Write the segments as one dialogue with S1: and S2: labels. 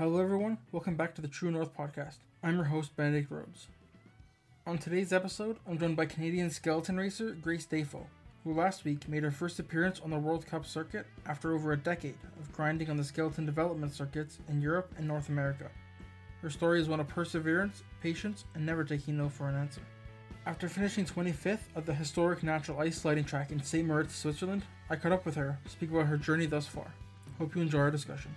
S1: Hello, everyone. Welcome back to the True North podcast. I'm your host, Benedict Rhodes. On today's episode, I'm joined by Canadian skeleton racer Grace Dafoe, who last week made her first appearance on the World Cup circuit after over a decade of grinding on the skeleton development circuits in Europe and North America. Her story is one of perseverance, patience, and never taking no for an answer. After finishing 25th at the historic natural ice sliding track in St. Moritz, Switzerland, I caught up with her to speak about her journey thus far. Hope you enjoy our discussion.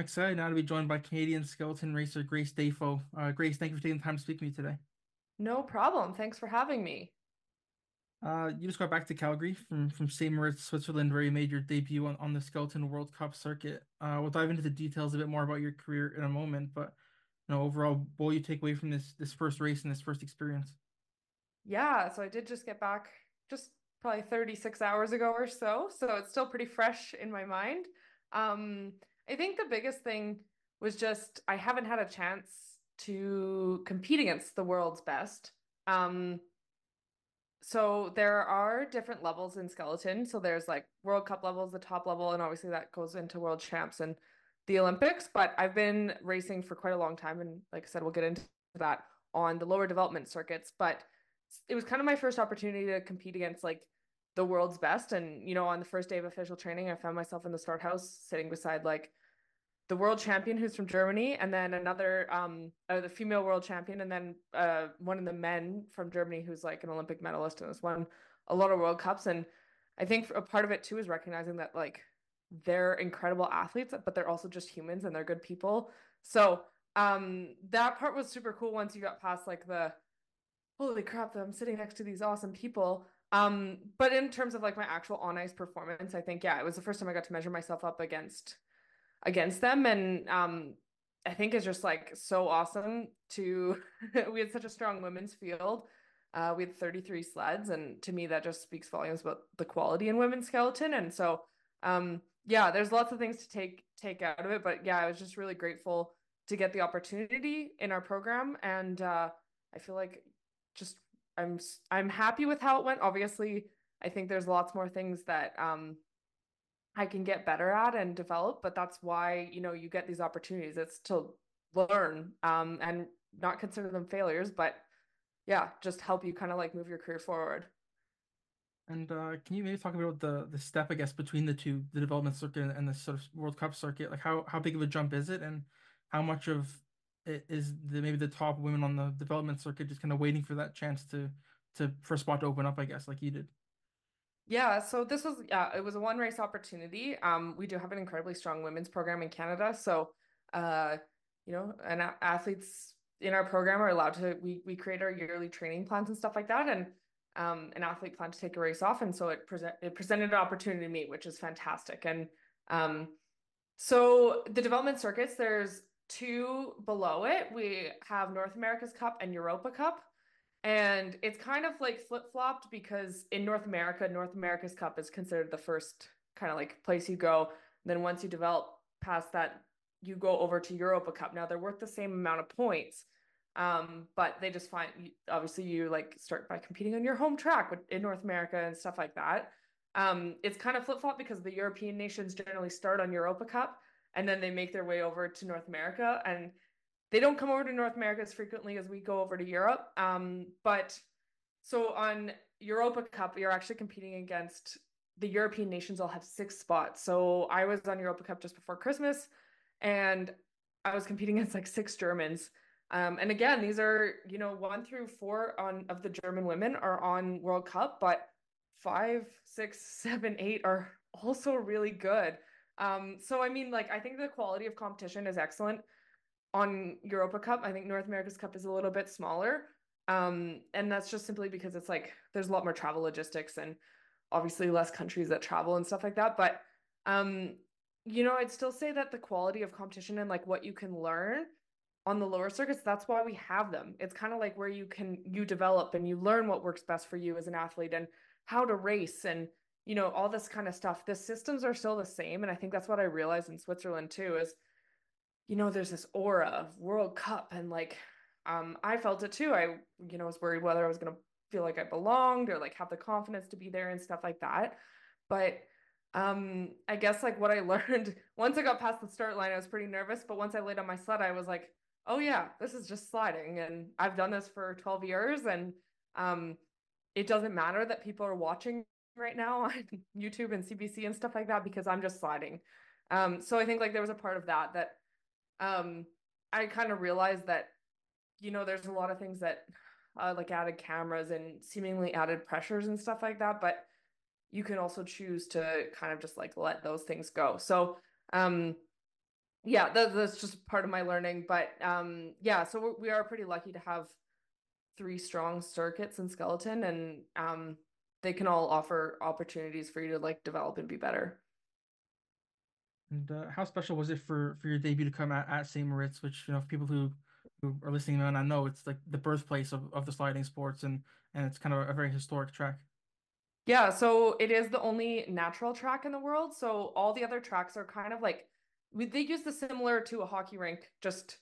S1: I'm excited now to be joined by Canadian skeleton racer Grace Dafoe. Uh, Grace, thank you for taking the time to speak to me today.
S2: No problem. Thanks for having me.
S1: Uh, you just got back to Calgary from from St. Moritz, Switzerland, where you made your debut on, on the Skeleton World Cup circuit. Uh, we'll dive into the details a bit more about your career in a moment, but you know, overall, what will you take away from this this first race and this first experience?
S2: Yeah, so I did just get back just probably 36 hours ago or so, so it's still pretty fresh in my mind. Um, I think the biggest thing was just I haven't had a chance to compete against the world's best. Um, so there are different levels in skeleton. So there's like World Cup levels, the top level, and obviously that goes into World Champs and the Olympics. But I've been racing for quite a long time, and like I said, we'll get into that on the lower development circuits. But it was kind of my first opportunity to compete against like the world's best. And you know, on the first day of official training, I found myself in the start house sitting beside like the world champion who's from Germany, and then another um uh, the female world champion, and then uh one of the men from Germany who's like an Olympic medalist and has won a lot of World Cups. And I think a part of it too is recognizing that like they're incredible athletes, but they're also just humans and they're good people. So um that part was super cool once you got past like the holy crap I'm sitting next to these awesome people. Um, but in terms of like my actual on ice performance, I think yeah, it was the first time I got to measure myself up against against them and um I think it's just like so awesome to we had such a strong women's field. Uh, we had 33 sleds and to me that just speaks volumes about the quality in women's skeleton and so um yeah there's lots of things to take take out of it but yeah I was just really grateful to get the opportunity in our program and uh I feel like just I'm I'm happy with how it went obviously I think there's lots more things that um I can get better at and develop. But that's why, you know, you get these opportunities. It's to learn um, and not consider them failures, but yeah, just help you kind of like move your career forward.
S1: And uh, can you maybe talk about the the step, I guess, between the two, the development circuit and the sort of World Cup circuit? Like how how big of a jump is it, and how much of it is the maybe the top women on the development circuit just kind of waiting for that chance to to for a spot to open up, I guess, like you did.
S2: Yeah, so this was yeah, it was a one race opportunity. Um, we do have an incredibly strong women's program in Canada, so uh, you know, and athletes in our program are allowed to we we create our yearly training plans and stuff like that, and um, an athlete planned to take a race off, and so it present it presented an opportunity to me, which is fantastic. And um, so the development circuits, there's two below it. We have North America's Cup and Europa Cup. And it's kind of like flip flopped because in North America, North America's Cup is considered the first kind of like place you go. And then once you develop past that, you go over to Europa Cup. Now they're worth the same amount of points, um, but they just find obviously you like start by competing on your home track in North America and stuff like that. Um, it's kind of flip flop because the European nations generally start on Europa Cup and then they make their way over to North America. And they don't come over to North America as frequently as we go over to Europe. Um, but so on Europa Cup, you're actually competing against the European nations all have six spots. So I was on Europa Cup just before Christmas and I was competing against like six Germans. Um, and again, these are, you know, one through four on of the German women are on World Cup, but five, six, seven, eight are also really good. Um, so I mean, like I think the quality of competition is excellent on Europa Cup. I think North America's Cup is a little bit smaller. Um, and that's just simply because it's like there's a lot more travel logistics and obviously less countries that travel and stuff like that. But um, you know, I'd still say that the quality of competition and like what you can learn on the lower circuits, that's why we have them. It's kind of like where you can you develop and you learn what works best for you as an athlete and how to race and you know all this kind of stuff. The systems are still the same, and I think that's what I realized in Switzerland too. Is you know, there's this aura of World Cup and like um I felt it too. I, you know, was worried whether I was gonna feel like I belonged or like have the confidence to be there and stuff like that. But um I guess like what I learned once I got past the start line, I was pretty nervous, but once I laid on my sled, I was like, oh yeah, this is just sliding and I've done this for 12 years and um it doesn't matter that people are watching right now on YouTube and CBC and stuff like that because I'm just sliding. Um so I think like there was a part of that that um I kind of realized that you know there's a lot of things that uh, like added cameras and seemingly added pressures and stuff like that but you can also choose to kind of just like let those things go. So um yeah that, that's just part of my learning but um yeah so we are pretty lucky to have three strong circuits in skeleton and um they can all offer opportunities for you to like develop and be better
S1: and uh, how special was it for for your debut to come at, at st moritz which you know for people who who are listening and I know it's like the birthplace of, of the sliding sports and and it's kind of a very historic track.
S2: Yeah, so it is the only natural track in the world. So all the other tracks are kind of like we, they use the similar to a hockey rink, just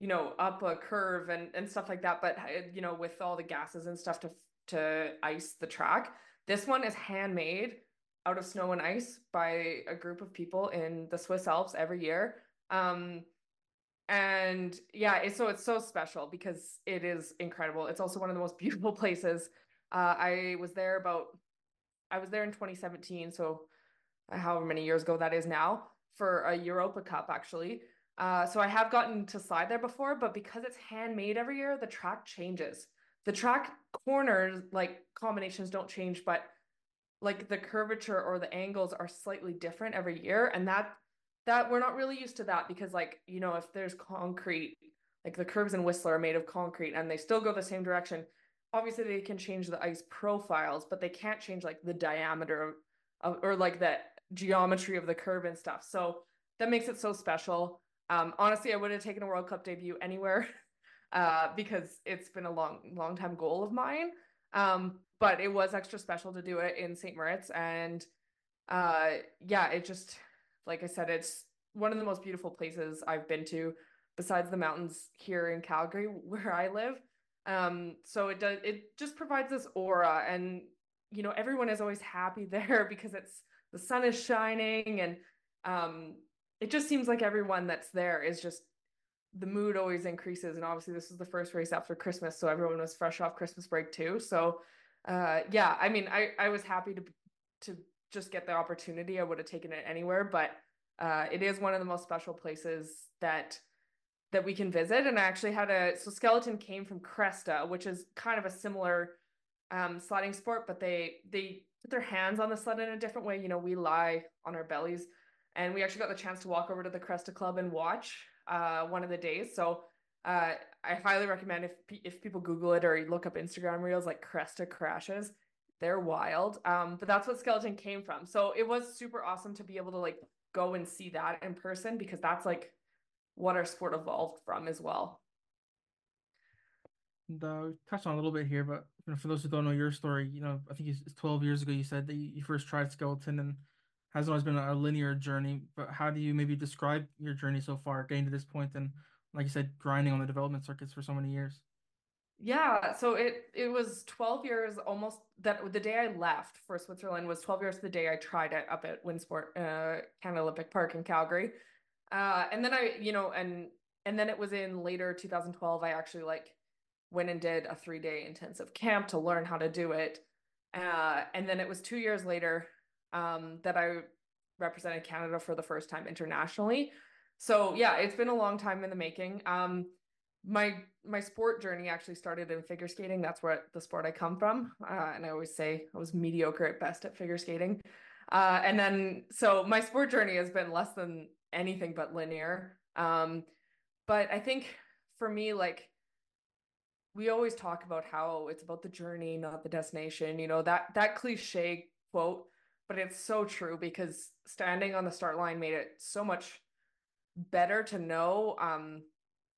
S2: you know up a curve and and stuff like that. But you know with all the gases and stuff to to ice the track. This one is handmade out of snow and ice by a group of people in the Swiss Alps every year. Um, and yeah it's so it's so special because it is incredible. It's also one of the most beautiful places. Uh, i was there about i was there in 2017 so however many years ago that is now for a europa cup actually. Uh, so i have gotten to slide there before but because it's handmade every year the track changes. The track corners like combinations don't change but like the curvature or the angles are slightly different every year and that that we're not really used to that because like you know if there's concrete like the curves in whistler are made of concrete and they still go the same direction obviously they can change the ice profiles but they can't change like the diameter of, or like the geometry of the curve and stuff. So that makes it so special. Um honestly i would have taken a world cup debut anywhere uh because it's been a long long time goal of mine. Um but it was extra special to do it in st moritz and uh yeah it just like I said, it's one of the most beautiful places I've been to, besides the mountains here in Calgary, where I live. Um, so it does it just provides this aura, and you know everyone is always happy there because it's the sun is shining, and um, it just seems like everyone that's there is just the mood always increases. And obviously, this is the first race after Christmas, so everyone was fresh off Christmas break too. So uh, yeah, I mean, I I was happy to to just get the opportunity, I would have taken it anywhere. But uh, it is one of the most special places that that we can visit. And I actually had a so skeleton came from Cresta, which is kind of a similar um, sledding sport, but they they put their hands on the sled in a different way. You know, we lie on our bellies, and we actually got the chance to walk over to the Cresta Club and watch uh, one of the days. So uh, I highly recommend if if people Google it or look up Instagram reels like Cresta crashes they're wild. Um, but that's what skeleton came from. So it was super awesome to be able to like go and see that in person because that's like what our sport evolved from as well.
S1: And, uh, touched on a little bit here, but you know, for those who don't know your story, you know, I think it's 12 years ago you said that you first tried skeleton and hasn't always been a linear journey. But how do you maybe describe your journey so far, getting to this point, and like you said, grinding on the development circuits for so many years?
S2: Yeah, so it it was 12 years almost that the day I left for Switzerland was 12 years the day I tried it up at Winsport uh Canada Olympic Park in Calgary. Uh and then I, you know, and and then it was in later 2012 I actually like went and did a 3-day intensive camp to learn how to do it. Uh and then it was 2 years later um that I represented Canada for the first time internationally. So yeah, it's been a long time in the making. Um my my sport journey actually started in figure skating. That's where the sport I come from, uh, and I always say I was mediocre at best at figure skating. Uh, and then so my sport journey has been less than anything but linear. Um, but I think for me, like we always talk about how it's about the journey, not the destination. You know that that cliche quote, but it's so true because standing on the start line made it so much better to know um,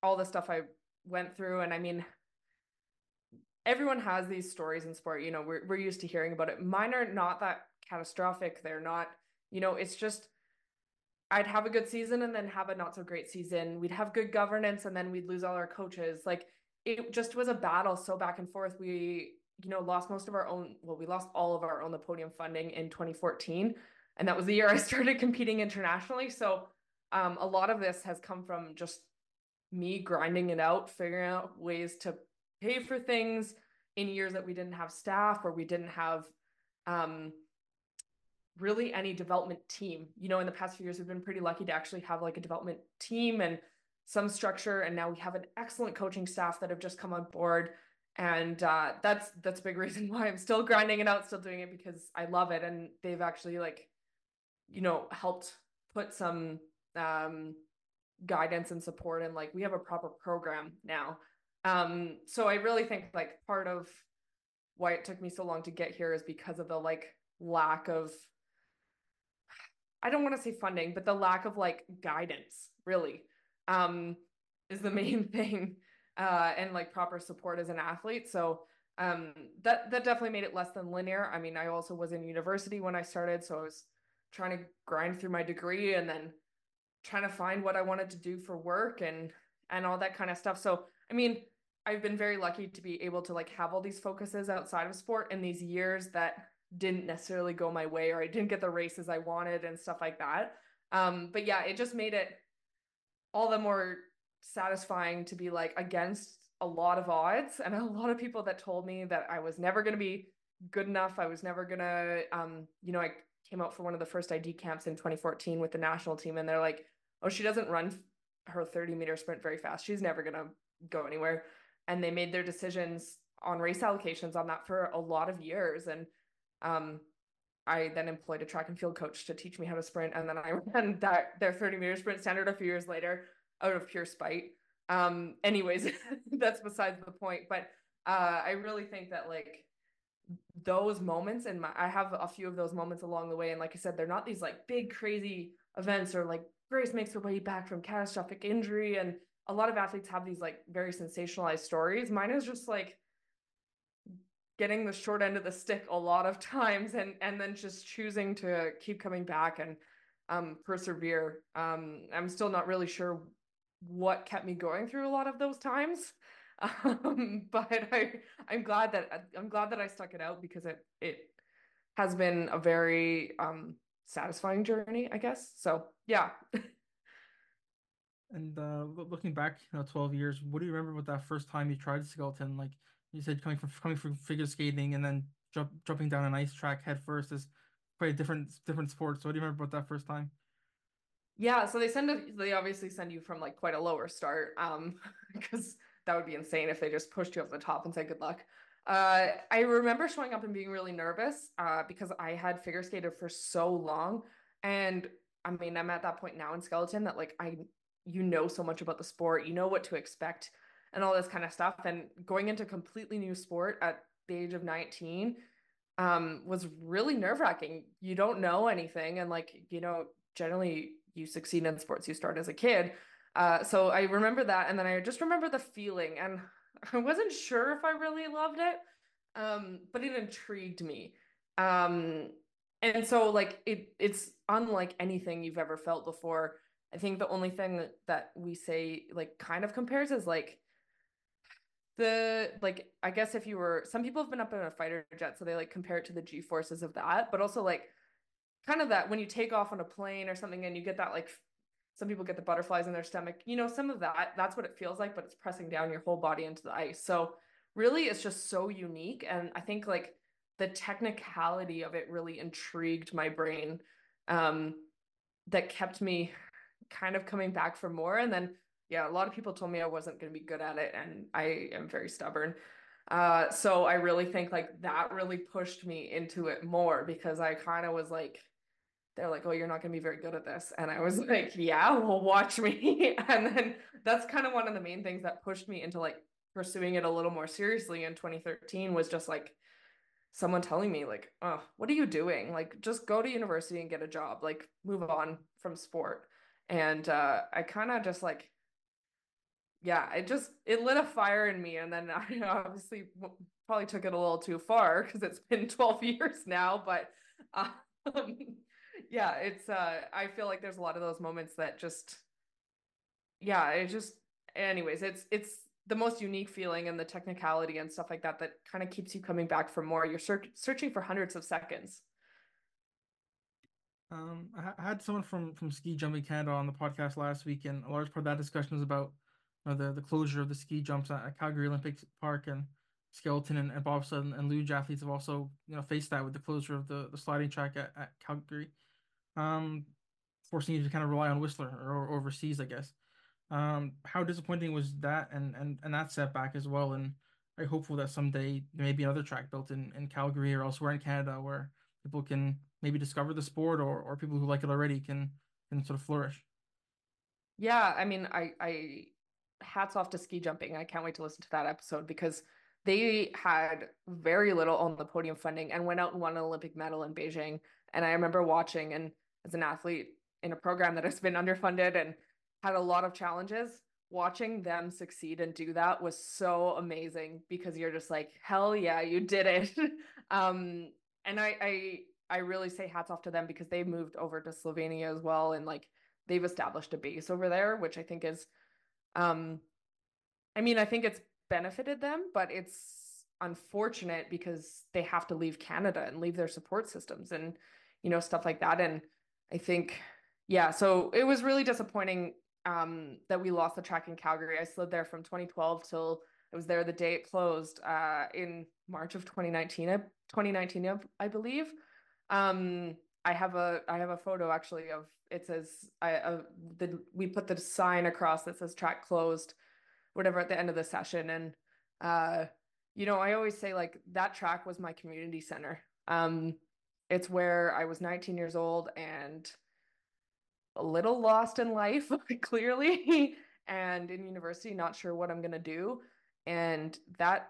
S2: all the stuff I went through and I mean everyone has these stories in sport, you know, we're we're used to hearing about it. Mine are not that catastrophic. They're not, you know, it's just I'd have a good season and then have a not so great season. We'd have good governance and then we'd lose all our coaches. Like it just was a battle so back and forth. We you know, lost most of our own, well, we lost all of our own the podium funding in 2014. And that was the year I started competing internationally. So um, a lot of this has come from just me grinding it out, figuring out ways to pay for things in years that we didn't have staff or we didn't have um, really any development team. You know, in the past few years, we've been pretty lucky to actually have like a development team and some structure. And now we have an excellent coaching staff that have just come on board. And uh, that's that's a big reason why I'm still grinding it out, still doing it because I love it. And they've actually like, you know, helped put some um guidance and support and like we have a proper program now. Um so i really think like part of why it took me so long to get here is because of the like lack of i don't want to say funding but the lack of like guidance really um is the main thing uh and like proper support as an athlete. So um that that definitely made it less than linear. I mean i also was in university when i started so i was trying to grind through my degree and then trying to find what I wanted to do for work and and all that kind of stuff. So, I mean, I've been very lucky to be able to like have all these focuses outside of sport in these years that didn't necessarily go my way or I didn't get the races I wanted and stuff like that. Um, but yeah, it just made it all the more satisfying to be like against a lot of odds and a lot of people that told me that I was never going to be good enough. I was never going to um, you know, I came out for one of the first ID camps in 2014 with the national team and they're like, oh, she doesn't run her 30 meter sprint very fast. She's never going to go anywhere. And they made their decisions on race allocations on that for a lot of years. And um, I then employed a track and field coach to teach me how to sprint. And then I ran that their 30 meter sprint standard a few years later out of pure spite. Um, anyways, that's besides the point. But uh, I really think that like those moments and I have a few of those moments along the way. And like I said, they're not these like big crazy events or like Grace makes her way back from catastrophic injury. And a lot of athletes have these like very sensationalized stories. Mine is just like getting the short end of the stick a lot of times and and then just choosing to keep coming back and um persevere. Um I'm still not really sure what kept me going through a lot of those times. Um, but I I'm glad that I'm glad that I stuck it out because it it has been a very um satisfying journey, I guess. So yeah.
S1: and uh, looking back, you know, twelve years, what do you remember about that first time you tried skeleton? Like you said, coming from coming from figure skating and then jump, jumping down an ice track head first is quite a different different sport. So what do you remember about that first time?
S2: Yeah, so they send a, they obviously send you from like quite a lower start, um, because that would be insane if they just pushed you up the top and said good luck. Uh, I remember showing up and being really nervous uh, because I had figure skated for so long. And I mean, I'm at that point now in skeleton that like I, you know, so much about the sport, you know what to expect and all this kind of stuff. And going into completely new sport at the age of 19 um, was really nerve wracking. You don't know anything. And like, you know, generally you succeed in sports you start as a kid. Uh, so I remember that. And then I just remember the feeling. And I wasn't sure if I really loved it, um, but it intrigued me. Um, and so like it it's unlike anything you've ever felt before. I think the only thing that, we say like kind of compares is like the like I guess if you were some people have been up in a fighter jet, so they like compare it to the G forces of that, but also like kind of that when you take off on a plane or something and you get that like some people get the butterflies in their stomach you know some of that that's what it feels like but it's pressing down your whole body into the ice. So really it's just so unique and i think like the technicality of it really intrigued my brain um that kept me kind of coming back for more and then yeah a lot of people told me i wasn't going to be good at it and i am very stubborn. Uh so i really think like that really pushed me into it more because i kind of was like they're like, oh, you're not going to be very good at this. And I was like, yeah, well, watch me. and then that's kind of one of the main things that pushed me into like pursuing it a little more seriously in 2013 was just like someone telling me like, oh, what are you doing? Like, just go to university and get a job, like move on from sport. And uh, I kind of just like, yeah, it just, it lit a fire in me. And then I obviously probably took it a little too far because it's been 12 years now, but um, yeah, it's uh I feel like there's a lot of those moments that just yeah, it just anyways, it's it's the most unique feeling and the technicality and stuff like that that kind of keeps you coming back for more. You're searching for hundreds of seconds.
S1: Um, I had someone from from Ski Jumping Canada on the podcast last week, and a large part of that discussion was about you know, the the closure of the ski jumps at, at Calgary Olympic Park and skeleton and, and bobsled and, and luge athletes have also you know faced that with the closure of the, the sliding track at, at Calgary, um, forcing you to kind of rely on Whistler or, or overseas, I guess. Um, how disappointing was that and, and and that setback as well? And I'm hopeful that someday there may be another track built in, in Calgary or elsewhere in Canada where people can maybe discover the sport or, or people who like it already can can sort of flourish.
S2: Yeah, I mean, I I hats off to ski jumping. I can't wait to listen to that episode because they had very little own the podium funding and went out and won an Olympic medal in Beijing. And I remember watching and as an athlete in a program that has been underfunded and had a lot of challenges, watching them succeed and do that was so amazing because you're just like, hell yeah, you did it. um, and I, I I really say hats off to them because they moved over to Slovenia as well and like they've established a base over there, which I think is um I mean, I think it's benefited them, but it's unfortunate because they have to leave Canada and leave their support systems and you know stuff like that and I think yeah, so it was really disappointing um that we lost the track in Calgary. I slid there from 2012 till I was there the day it closed uh in March of 2019 2019 I believe um, I have a I have a photo actually of it says I uh, the we put the sign across that says track closed, whatever at the end of the session, and uh, you know I always say like that track was my community center. Um, it's where I was 19 years old and a little lost in life clearly, and in university not sure what I'm gonna do, and that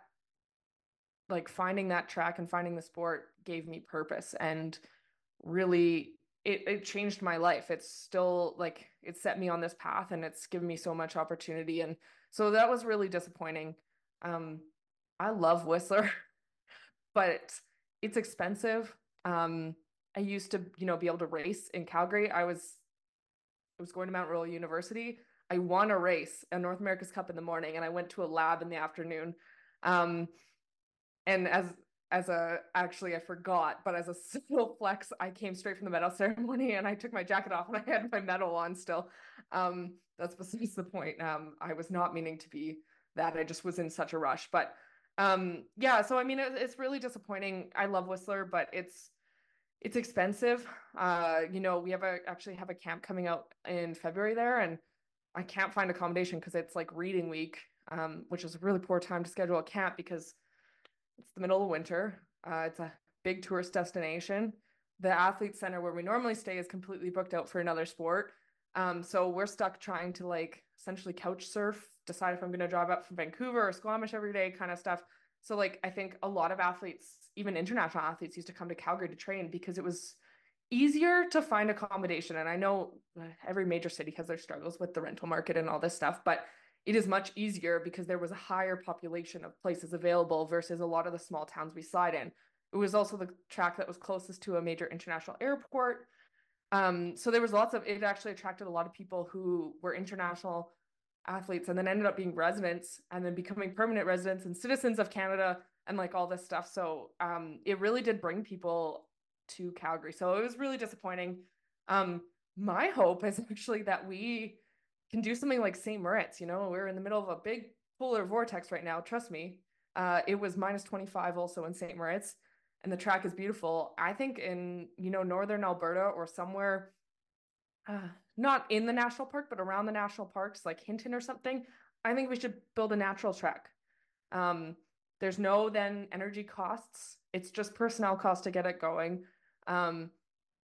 S2: like finding that track and finding the sport gave me purpose and really it, it changed my life. It's still like it set me on this path and it's given me so much opportunity. And so that was really disappointing. Um i love whistler but it's expensive um i used to you know be able to race in calgary i was i was going to mount royal university i won a race a north america's cup in the morning and i went to a lab in the afternoon um and as as a actually I forgot, but as a civil flex, I came straight from the medal ceremony and I took my jacket off and I had my medal on still. Um, that's besides the point. Um, I was not meaning to be that. I just was in such a rush. But um, yeah, so I mean, it, it's really disappointing. I love Whistler, but it's it's expensive. Uh, you know, we have a actually have a camp coming out in February there, and I can't find accommodation because it's like reading week, um, which is a really poor time to schedule a camp because it's the middle of winter. Uh, it's a big tourist destination. The athlete center where we normally stay is completely booked out for another sport. Um, so we're stuck trying to like essentially couch surf, decide if I'm going to drive up from Vancouver or Squamish every day, kind of stuff. So like I think a lot of athletes, even international athletes, used to come to Calgary to train because it was easier to find accommodation. And I know uh, every major city has their struggles with the rental market and all this stuff, but it is much easier because there was a higher population of places available versus a lot of the small towns we slide in. It was also the track that was closest to a major international airport. Um, so there was lots of it actually attracted a lot of people who were international athletes and then ended up being residents and then becoming permanent residents and citizens of Canada and like all this stuff. So um, it really did bring people to Calgary. So it was really disappointing. Um, my hope is actually that we can do something like St. Moritz. You know, we're in the middle of a big polar vortex right now. Trust me. Uh, it was minus 25 also in St. Moritz, and the track is beautiful. I think in, you know, northern Alberta or somewhere, uh, not in the national park, but around the national parks, like Hinton or something, I think we should build a natural track. Um, there's no then energy costs. It's just personnel cost to get it going. Um,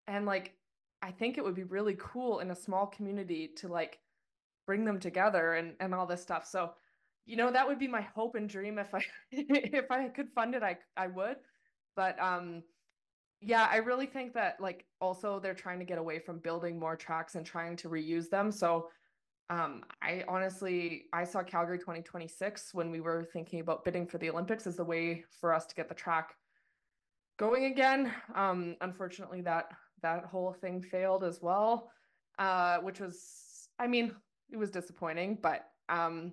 S2: and like, I think it would be really cool in a small community to like bring them together and and all this stuff so you know that would be my hope and dream if i if i could fund it i i would but um yeah i really think that like also they're trying to get away from building more tracks and trying to reuse them so um i honestly i saw calgary 2026 when we were thinking about bidding for the olympics as the way for us to get the track going again um unfortunately that that whole thing failed as well uh which was i mean it was disappointing, but um,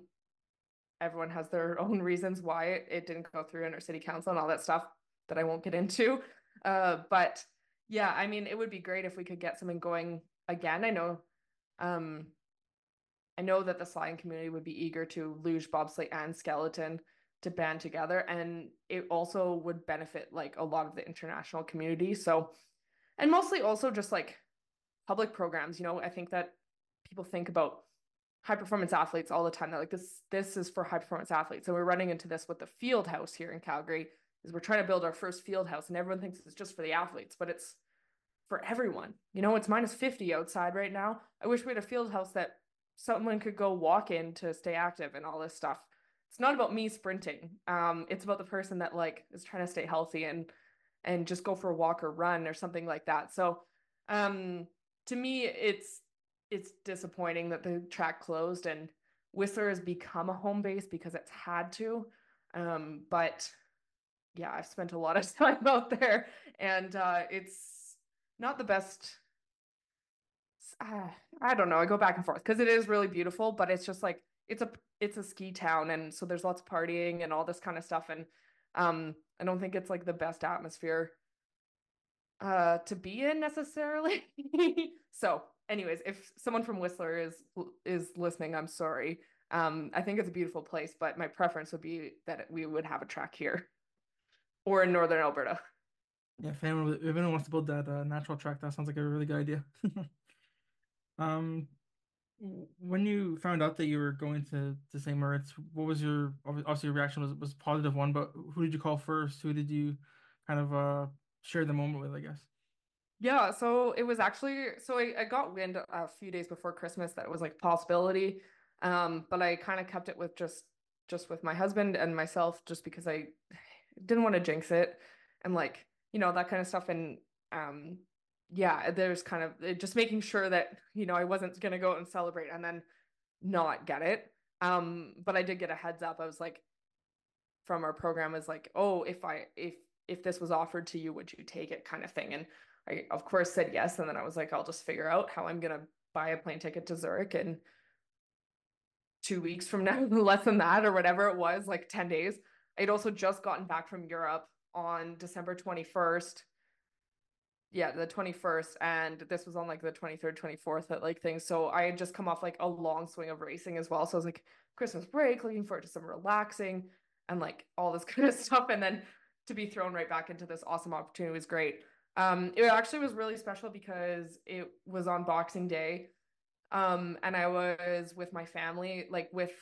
S2: everyone has their own reasons why it, it didn't go through in our city council and all that stuff that I won't get into. Uh, but yeah, I mean, it would be great if we could get something going again. I know, um, I know that the sliding community would be eager to luge, bobsleigh, and skeleton to band together, and it also would benefit like a lot of the international community. So, and mostly also just like public programs. You know, I think that people think about high performance athletes all the time. They're like, this this is for high performance athletes, and we're running into this with the field house here in Calgary. Is we're trying to build our first field house, and everyone thinks it's just for the athletes, but it's for everyone. You know, it's minus 50 outside right now. I wish we had a field house that someone could go walk in to stay active and all this stuff. It's not about me sprinting. Um, it's about the person that like is trying to stay healthy and and just go for a walk or run or something like that. So um to me it's it's disappointing that the track closed and Whistler has become a home base because it's had to. Um, but yeah, I've spent a lot of time out there and uh, it's not the best uh, I don't know. I go back and forth because it is really beautiful, but it's just like it's a it's a ski town, and so there's lots of partying and all this kind of stuff, and um, I don't think it's like the best atmosphere uh to be in necessarily. so, anyways, if someone from Whistler is is listening, I'm sorry. Um, I think it's a beautiful place, but my preference would be that we would have a track here or in northern Alberta.
S1: Yeah, if anyone, if anyone wants to build that uh, natural track, that sounds like a really good idea. Um, when you found out that you were going to to St. Moritz, what was your obviously your reaction was was a positive one, but who did you call first? Who did you kind of uh share the moment with, I guess?
S2: Yeah, so it was actually so I, I got wind a few days before Christmas that it was like a possibility. Um, but I kind of kept it with just just with my husband and myself just because I didn't want to jinx it and like, you know, that kind of stuff. And um yeah, there's kind of just making sure that, you know, I wasn't going to go out and celebrate and then not get it. Um, but I did get a heads up. I was like, from our program is like, oh, if I, if, if this was offered to you, would you take it kind of thing? And I, of course, said yes. And then I was like, I'll just figure out how I'm going to buy a plane ticket to Zurich and two weeks from now, less than that or whatever it was, like 10 days. I'd also just gotten back from Europe on December 21st yeah the 21st and this was on like the 23rd 24th at like things. So i had just come off like a long swing of racing as well. So i was like christmas break looking forward to some relaxing and like all this kind of stuff. And then to be thrown right back into this awesome opportunity was great. Um it actually was really special because it was on boxing day. Um and i was with my family like with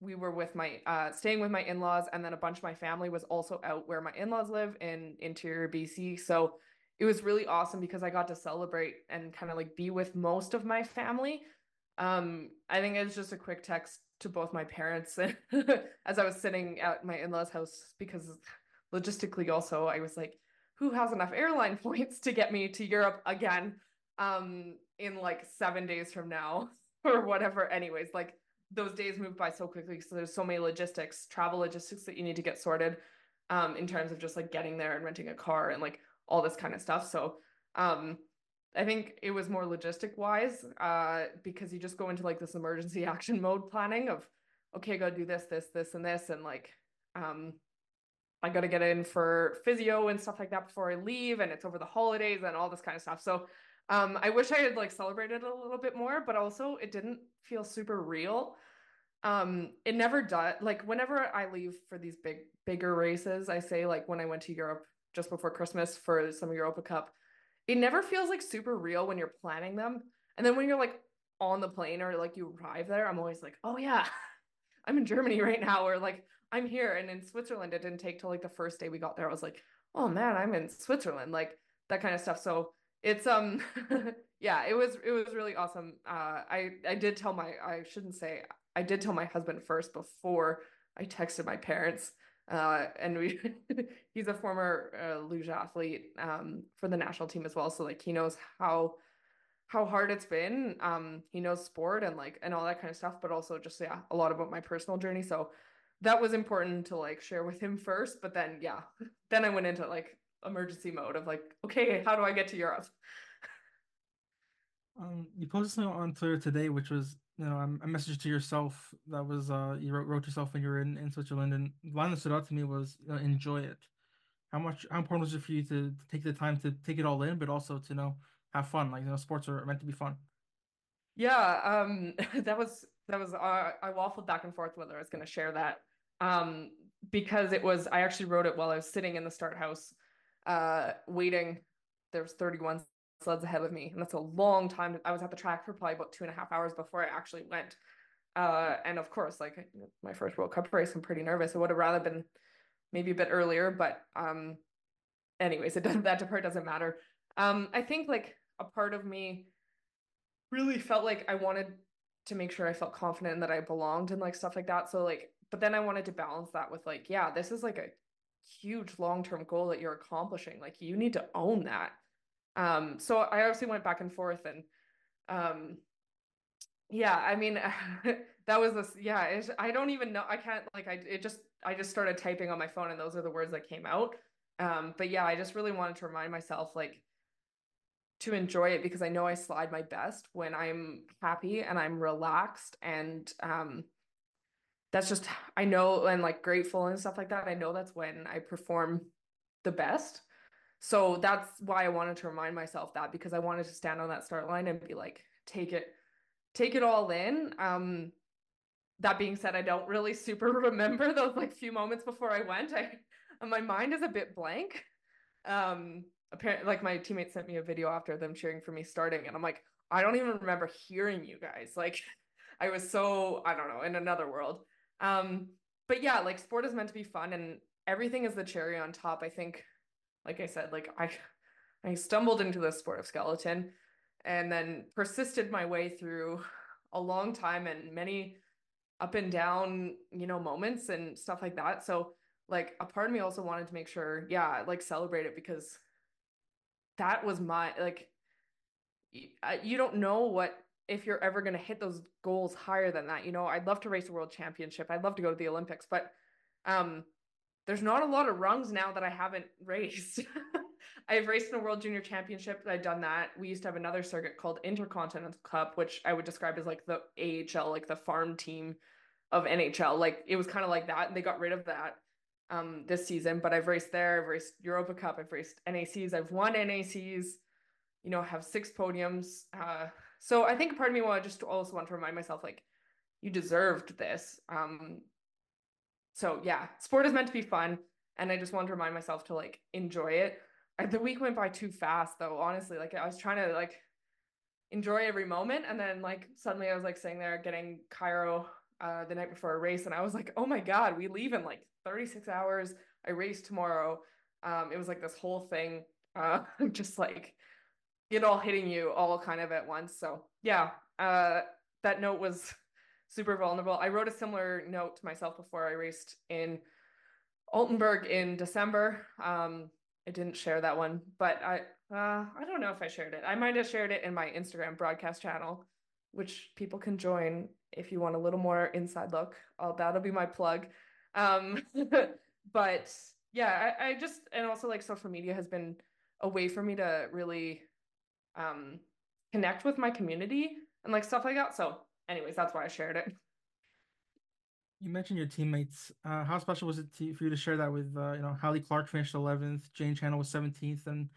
S2: we were with my uh staying with my in-laws and then a bunch of my family was also out where my in-laws live in interior bc so it was really awesome because I got to celebrate and kind of like be with most of my family. Um, I think it was just a quick text to both my parents as I was sitting at my in-laws house because logistically also I was like, who has enough airline points to get me to Europe again um in like seven days from now or whatever. Anyways, like those days move by so quickly so there's so many logistics, travel logistics that you need to get sorted um in terms of just like getting there and renting a car and like all this kind of stuff. So um I think it was more logistic wise, uh, because you just go into like this emergency action mode planning of okay, go do this, this, this, and this, and like um I gotta get in for physio and stuff like that before I leave, and it's over the holidays and all this kind of stuff. So um I wish I had like celebrated a little bit more, but also it didn't feel super real. Um, it never does like whenever I leave for these big bigger races, I say like when I went to Europe just before Christmas for some Europa Cup, it never feels like super real when you're planning them. And then when you're like on the plane or like you arrive there, I'm always like, oh yeah, I'm in Germany right now, or like I'm here. And in Switzerland, it didn't take till like the first day we got there. I was like, oh man, I'm in Switzerland, like that kind of stuff. So it's um yeah, it was it was really awesome. Uh I I did tell my I shouldn't say I did tell my husband first before I texted my parents uh, and we he's a former uh, luge athlete um, for the national team as well. So like he knows how how hard it's been. Um he knows sport and like and all that kind of stuff but also just yeah a lot about my personal journey. So that was important to like share with him first but then yeah then i went into like emergency mode of like okay how do i get to europe
S1: um you posted something on twitter today which was you know a message to yourself that was uh you wrote, wrote yourself when you were in, in Switzerland, and the line that stood out to me was you know, enjoy it. How much how important was it for you to, to take the time to take it all in, but also to know have fun? Like you know, sports are meant to be fun.
S2: Yeah, um, that was that was uh, I waffled back and forth whether I was going to share that um, because it was I actually wrote it while I was sitting in the start house, uh, waiting. There was 31 sleds ahead of me, and that's a long time. I was at the track for probably about two and a half hours before I actually went. Uh, and of course, like my first World Cup race, I'm pretty nervous. I would have rather been maybe a bit earlier, but um, anyways, it doesn't that part doesn't matter. Um, I think like a part of me really felt like I wanted to make sure I felt confident and that I belonged and like stuff like that. So like, but then I wanted to balance that with like, yeah, this is like a huge long-term goal that you're accomplishing. Like you need to own that. Um, so I obviously went back and forth and um yeah, I mean that was this yeah, I don't even know I can't like I it just I just started typing on my phone and those are the words that came out. Um, but yeah, I just really wanted to remind myself like to enjoy it because I know I slide my best when I'm happy and I'm relaxed and um that's just I know and like grateful and stuff like that. I know that's when I perform the best. So that's why I wanted to remind myself that because I wanted to stand on that start line and be like take it take it all in. Um that being said, I don't really super remember those like few moments before I went. I my mind is a bit blank. Um apparently like my teammate sent me a video after them cheering for me starting and i'm like i don't even remember hearing you guys like i was so i don't know in another world um but yeah like sport is meant to be fun and everything is the cherry on top i think. Like i said like i i stumbled into the sport of skeleton and then persisted my way through a long time and many up and down you know moments and stuff like that. So like a part of me also wanted to make sure yeah like celebrate it because that was my like you don't know what if you're ever going to hit those goals higher than that you know i'd love to race a world championship i'd love to go to the olympics but um there's not a lot of rungs now that i haven't raced i've raced in a world junior championship i've done that we used to have another circuit called intercontinental cup which i would describe as like the ahl like the farm team of nhl like it was kind of like that and they got rid of that um, this season, but I've raced there, I've raced Europa Cup, I've raced NACs, I've won NACs, you know, have six podiums. Uh, so I think part of me will just also want to remind myself, like, you deserved this. Um, so yeah, sport is meant to be fun, and I just want to remind myself to like enjoy it. I, the week went by too fast, though. Honestly, like I was trying to like enjoy every moment, and then like suddenly I was like sitting there getting chiro uh, the night before a race, and I was like, oh my god, we leave in like 36 hours. I race tomorrow. Um, it was like this whole thing, uh, just like it all hitting you all kind of at once. So yeah, uh, that note was super vulnerable. I wrote a similar note to myself before I raced in Altenberg in December. Um, I didn't share that one, but I uh, I don't know if I shared it. I might have shared it in my Instagram broadcast channel, which people can join if you want a little more inside look. I'll, that'll be my plug. Um, but yeah, I, I just and also like social media has been a way for me to really um connect with my community and like stuff like that. So, anyways, that's why I shared it.
S1: You mentioned your teammates. Uh, how special was it to, for you to share that with, uh, you know, Hallie Clarke finished 11th, Jane Channell was 17th, and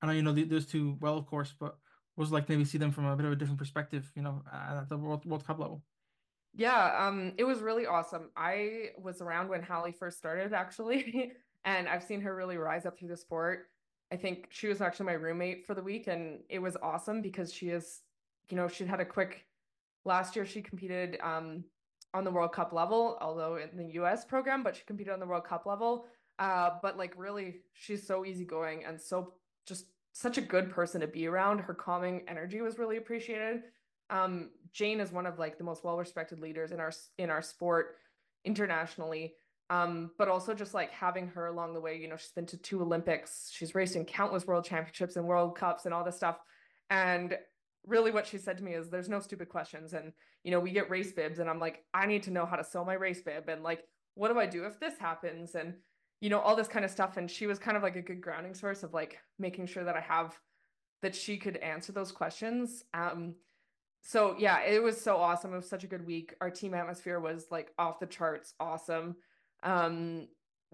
S1: I know you know those two well, of course, but was like maybe see them from a bit of a different perspective, you know, at the World World Cup level.
S2: Yeah, um, it was really awesome. I was around when Hallie first started, actually, and I've seen her really rise up through the sport. I think she was actually my roommate for the week, and it was awesome because she is, you know, she had a quick. Last year, she competed um, on the World Cup level, although in the U.S. program, but she competed on the World Cup level. Uh, but like, really, she's so easygoing and so just such a good person to be around. Her calming energy was really appreciated um, Jane is one of like the most well-respected leaders in our in our sport internationally. Um, but also just like having her along the way, you know, she's been to two Olympics, she's raced in countless world championships and world cups and all this stuff. And really what she said to me is there's no stupid questions. And, you know, we get race bibs and I'm like, I need to know how to sew my race bib and like, what do I do if this happens? And, you know, all this kind of stuff. And she was kind of like a good grounding source of like making sure that I have that she could answer those questions. Um, so yeah, it was so awesome. It was such a good week. Our team atmosphere was like off the charts awesome. Um,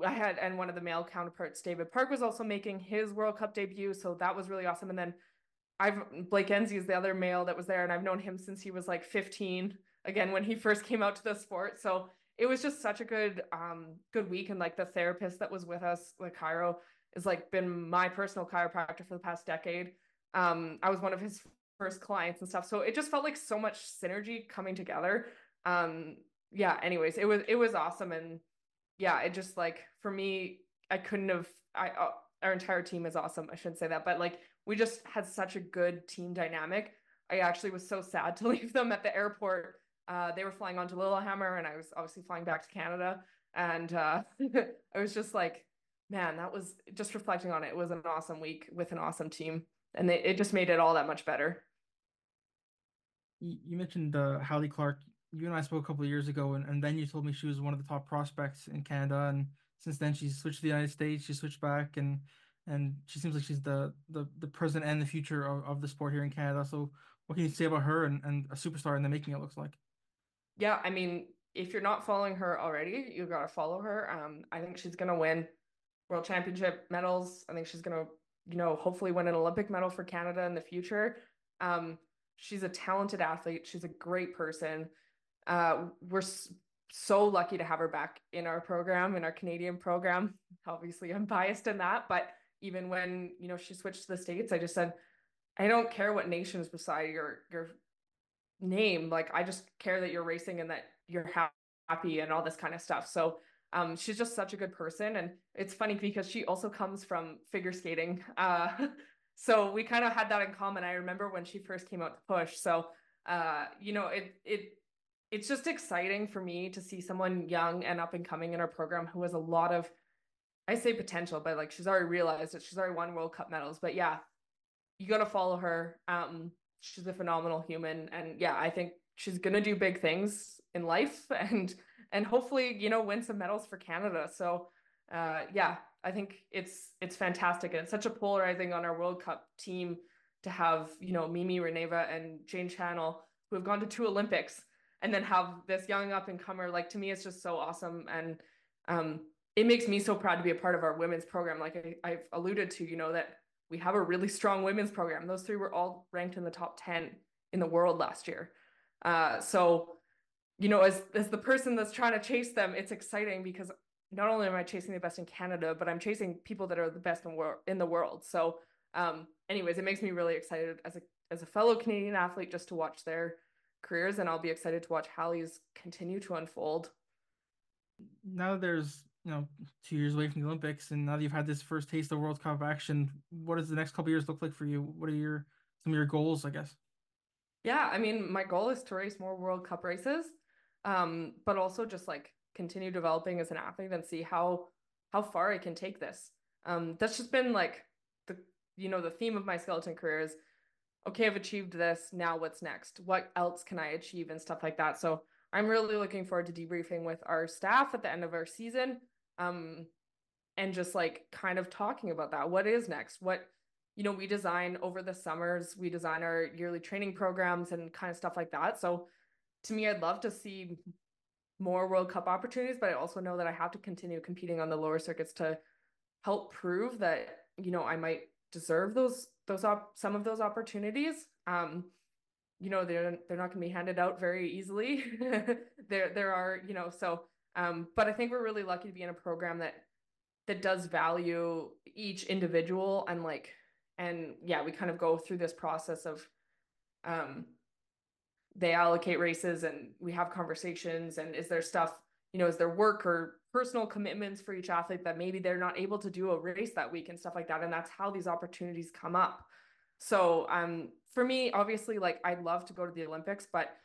S2: I had and one of the male counterparts, David Park, was also making his World Cup debut, so that was really awesome. And then I've Blake Enzie is the other male that was there, and I've known him since he was like 15. Again, when he first came out to the sport, so it was just such a good um good week. And like the therapist that was with us, like chiro, is like been my personal chiropractor for the past decade. Um, I was one of his first clients and stuff, so it just felt like so much synergy coming together. Um, yeah. Anyways, it was it was awesome, and yeah, it just like for me, I couldn't have. I uh, our entire team is awesome. I shouldn't say that, but like we just had such a good team dynamic. I actually was so sad to leave them at the airport. Uh, they were flying on to Lillehammer, and I was obviously flying back to Canada. And uh, I was just like, man, that was just reflecting on it. It was an awesome week with an awesome team, and they, it just made it all that much better.
S1: You mentioned uh, Hallie Clarke. You and I spoke a couple of years ago, and, and then you told me she was one of the top prospects in Canada. And since then, she's switched to the United States. She switched back, and and she seems like she's the the, the present and the future of, of the sport here in Canada. So what can you say about her and, and a superstar in the making it looks like?
S2: Yeah, I mean, if you're not following her already, you gotta follow her. Um, I think she's gonna win world championship medals. I think she's gonna, you know, hopefully win an Olympic medal for Canada in the future. Um, she's a talented athlete. She's a great person. Uh, we're so lucky to have her back in our program, in our Canadian program. Obviously, I'm biased in that, but even when you know she switched to the states i just said i don't care what nation is beside your your name. Like i just care that you're racing and that you're happy and all this kind of stuff. So um, she's just such a good person and it's funny because she also comes from figure skating. Uh, so we kind of had that in common. I remember when she first came out to push. So uh, you know it it it's just exciting for me to see someone young and up and coming in our program who has a lot of I say potential, but like she's already realized it. She's already won World Cup medals. But yeah, you gotta follow her. Um, she's a phenomenal human, and yeah, I think she's gonna do big things in life, and and hopefully, you know, win some medals for Canada. So, uh, yeah, I think it's it's fantastic, and it's such a polarizing on our World Cup team to have you know Mimi Rahneva and Jane Channell who have gone to two Olympics, and then have this young up and comer. Like to me, it's just so awesome, and um, it makes me so proud to be a part of our women's program. Like I, have alluded to, you know, that we have a really strong women's program. Those three were all ranked in the top 10 in the world last year. Uh, so, you know, as, as the person that's trying to chase them, it's exciting because not only am I chasing the best in Canada, but I'm chasing people that are the best in, wor- in the world. So, um, anyways, it makes me really excited as a, as a fellow Canadian athlete just to watch their careers. And I'll be excited to watch Hallie's continue to unfold.
S1: Now there's you know two years away from the Olympics, and now that you've had this first taste of World Cup action, what does the next couple years look like for you? What are your some of your goals, I guess?
S2: Yeah, I mean, my goal is to race more World Cup races, um, but also just like continue developing as an athlete and see how how far I can take this. Um, that's just been like the you know the theme of my skeleton career is okay, I've achieved this. Now what's next? What else can I achieve and stuff like that. So I'm really looking forward to debriefing with our staff at the end of our season um and just like kind of talking about that what is next what you know we design over the summers we design our yearly training programs and kind of stuff like that so to me i'd love to see more world cup opportunities but i also know that i have to continue competing on the lower circuits to help prove that you know i might deserve those those op- some of those opportunities um you know they're they're not going to be handed out very easily. There there are you know so um, but I think we're really lucky to be in a program that that does value each individual and like and yeah, we kind of go through this process of um they allocate races and we have conversations and is there stuff, you know, is there work or personal commitments for each athlete that maybe they're not able to do a race that week and stuff like that. And that's how these opportunities come up. So um for me, obviously, like I'd love to go to the Olympics, but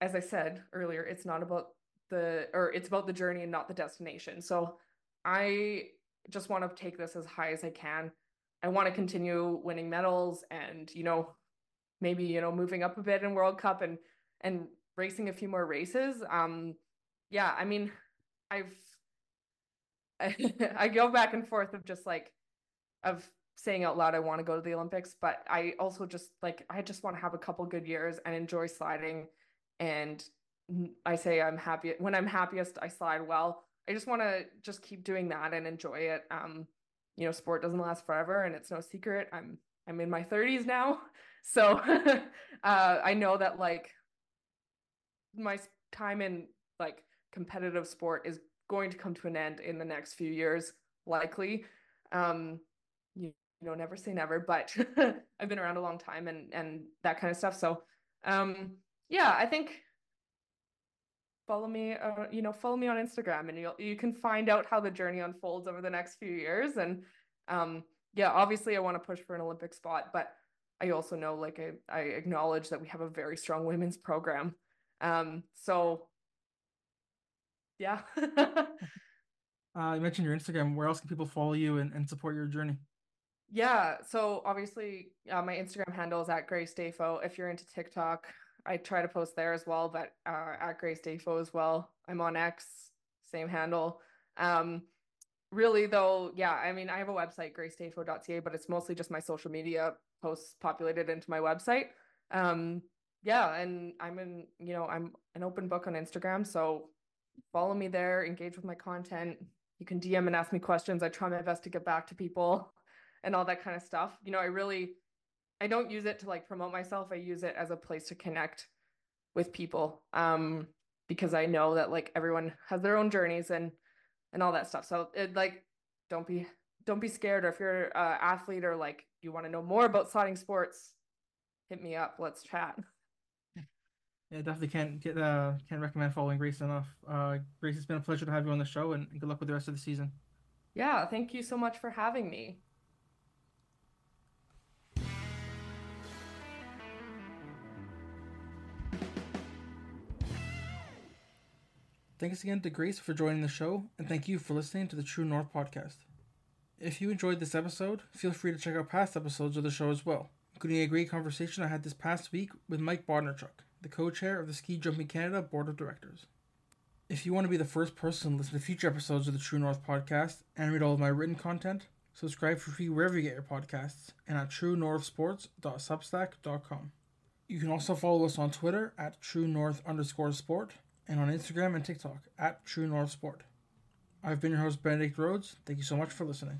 S2: as I said earlier, it's not about the or it's about the journey and not the destination. So I just want to take this as high as I can. I want to continue winning medals and you know maybe you know moving up a bit in World Cup and and racing a few more races. Um yeah, I mean I've I, I go back and forth of just like of saying out loud I want to go to the Olympics, but I also just like I just want to have a couple good years and enjoy sliding and I say I'm happy when I'm happiest I slide well. I just want to just keep doing that and enjoy it. Um you know, sport doesn't last forever and it's no secret. I'm I'm in my 30s now. So uh I know that like my time in like competitive sport is going to come to an end in the next few years likely. Um you you know never say never but i've been around a long time and and that kind of stuff. So um yeah i think follow me uh, you know follow me on instagram and you you can find out how the journey unfolds over the next few years. And um yeah obviously i want to push for an olympic spot but i also know like i, I acknowledge that we have a very strong women's program. Um so yeah
S1: uh, you mentioned your instagram where else can people follow you and, and support your journey
S2: yeah, so obviously uh, my Instagram handle is at Grace Dafoe. If you're into TikTok, I try to post there as well, but uh, at Grace Dafoe as well. I'm on X, same handle. Um, really though, yeah, I mean, I have a website, gracedafoe.ca, but it's mostly just my social media posts populated into my website. Um, yeah, and I'm in, you know, I'm an open book on Instagram, so follow me there, engage with my content. You can DM and ask me questions. I try my best to get back to people and all that kind of stuff. You know, I really I don't use it to like promote myself. I use it as a place to connect with people. Um because I know that like everyone has their own journeys and and all that stuff. So it like don't be don't be scared or if you're an athlete or like you want to know more about sliding sports, hit me up. Let's chat.
S1: Yeah, definitely can't get uh can't recommend following Grace enough. Uh Grace, it's been a pleasure to have you on the show and good luck with the rest of the season.
S2: Yeah, thank you so much for having me.
S1: Thanks again to Grace for joining the show, and thank you for listening to the True North podcast. If you enjoyed this episode, feel free to check out past episodes of the show as well, including a great conversation I had this past week with Mike Bodnarchuk, the co chair of the Ski Jumping Canada Board of Directors. If you want to be the first person to listen to future episodes of the True North podcast and read all of my written content, subscribe for free wherever you get your podcasts and at truenorthsports.substack.com. You can also follow us on Twitter at truenorth underscore sport and on Instagram and TikTok at True North Sport. I've been your host, Benedict Rhodes. Thank you so much for listening.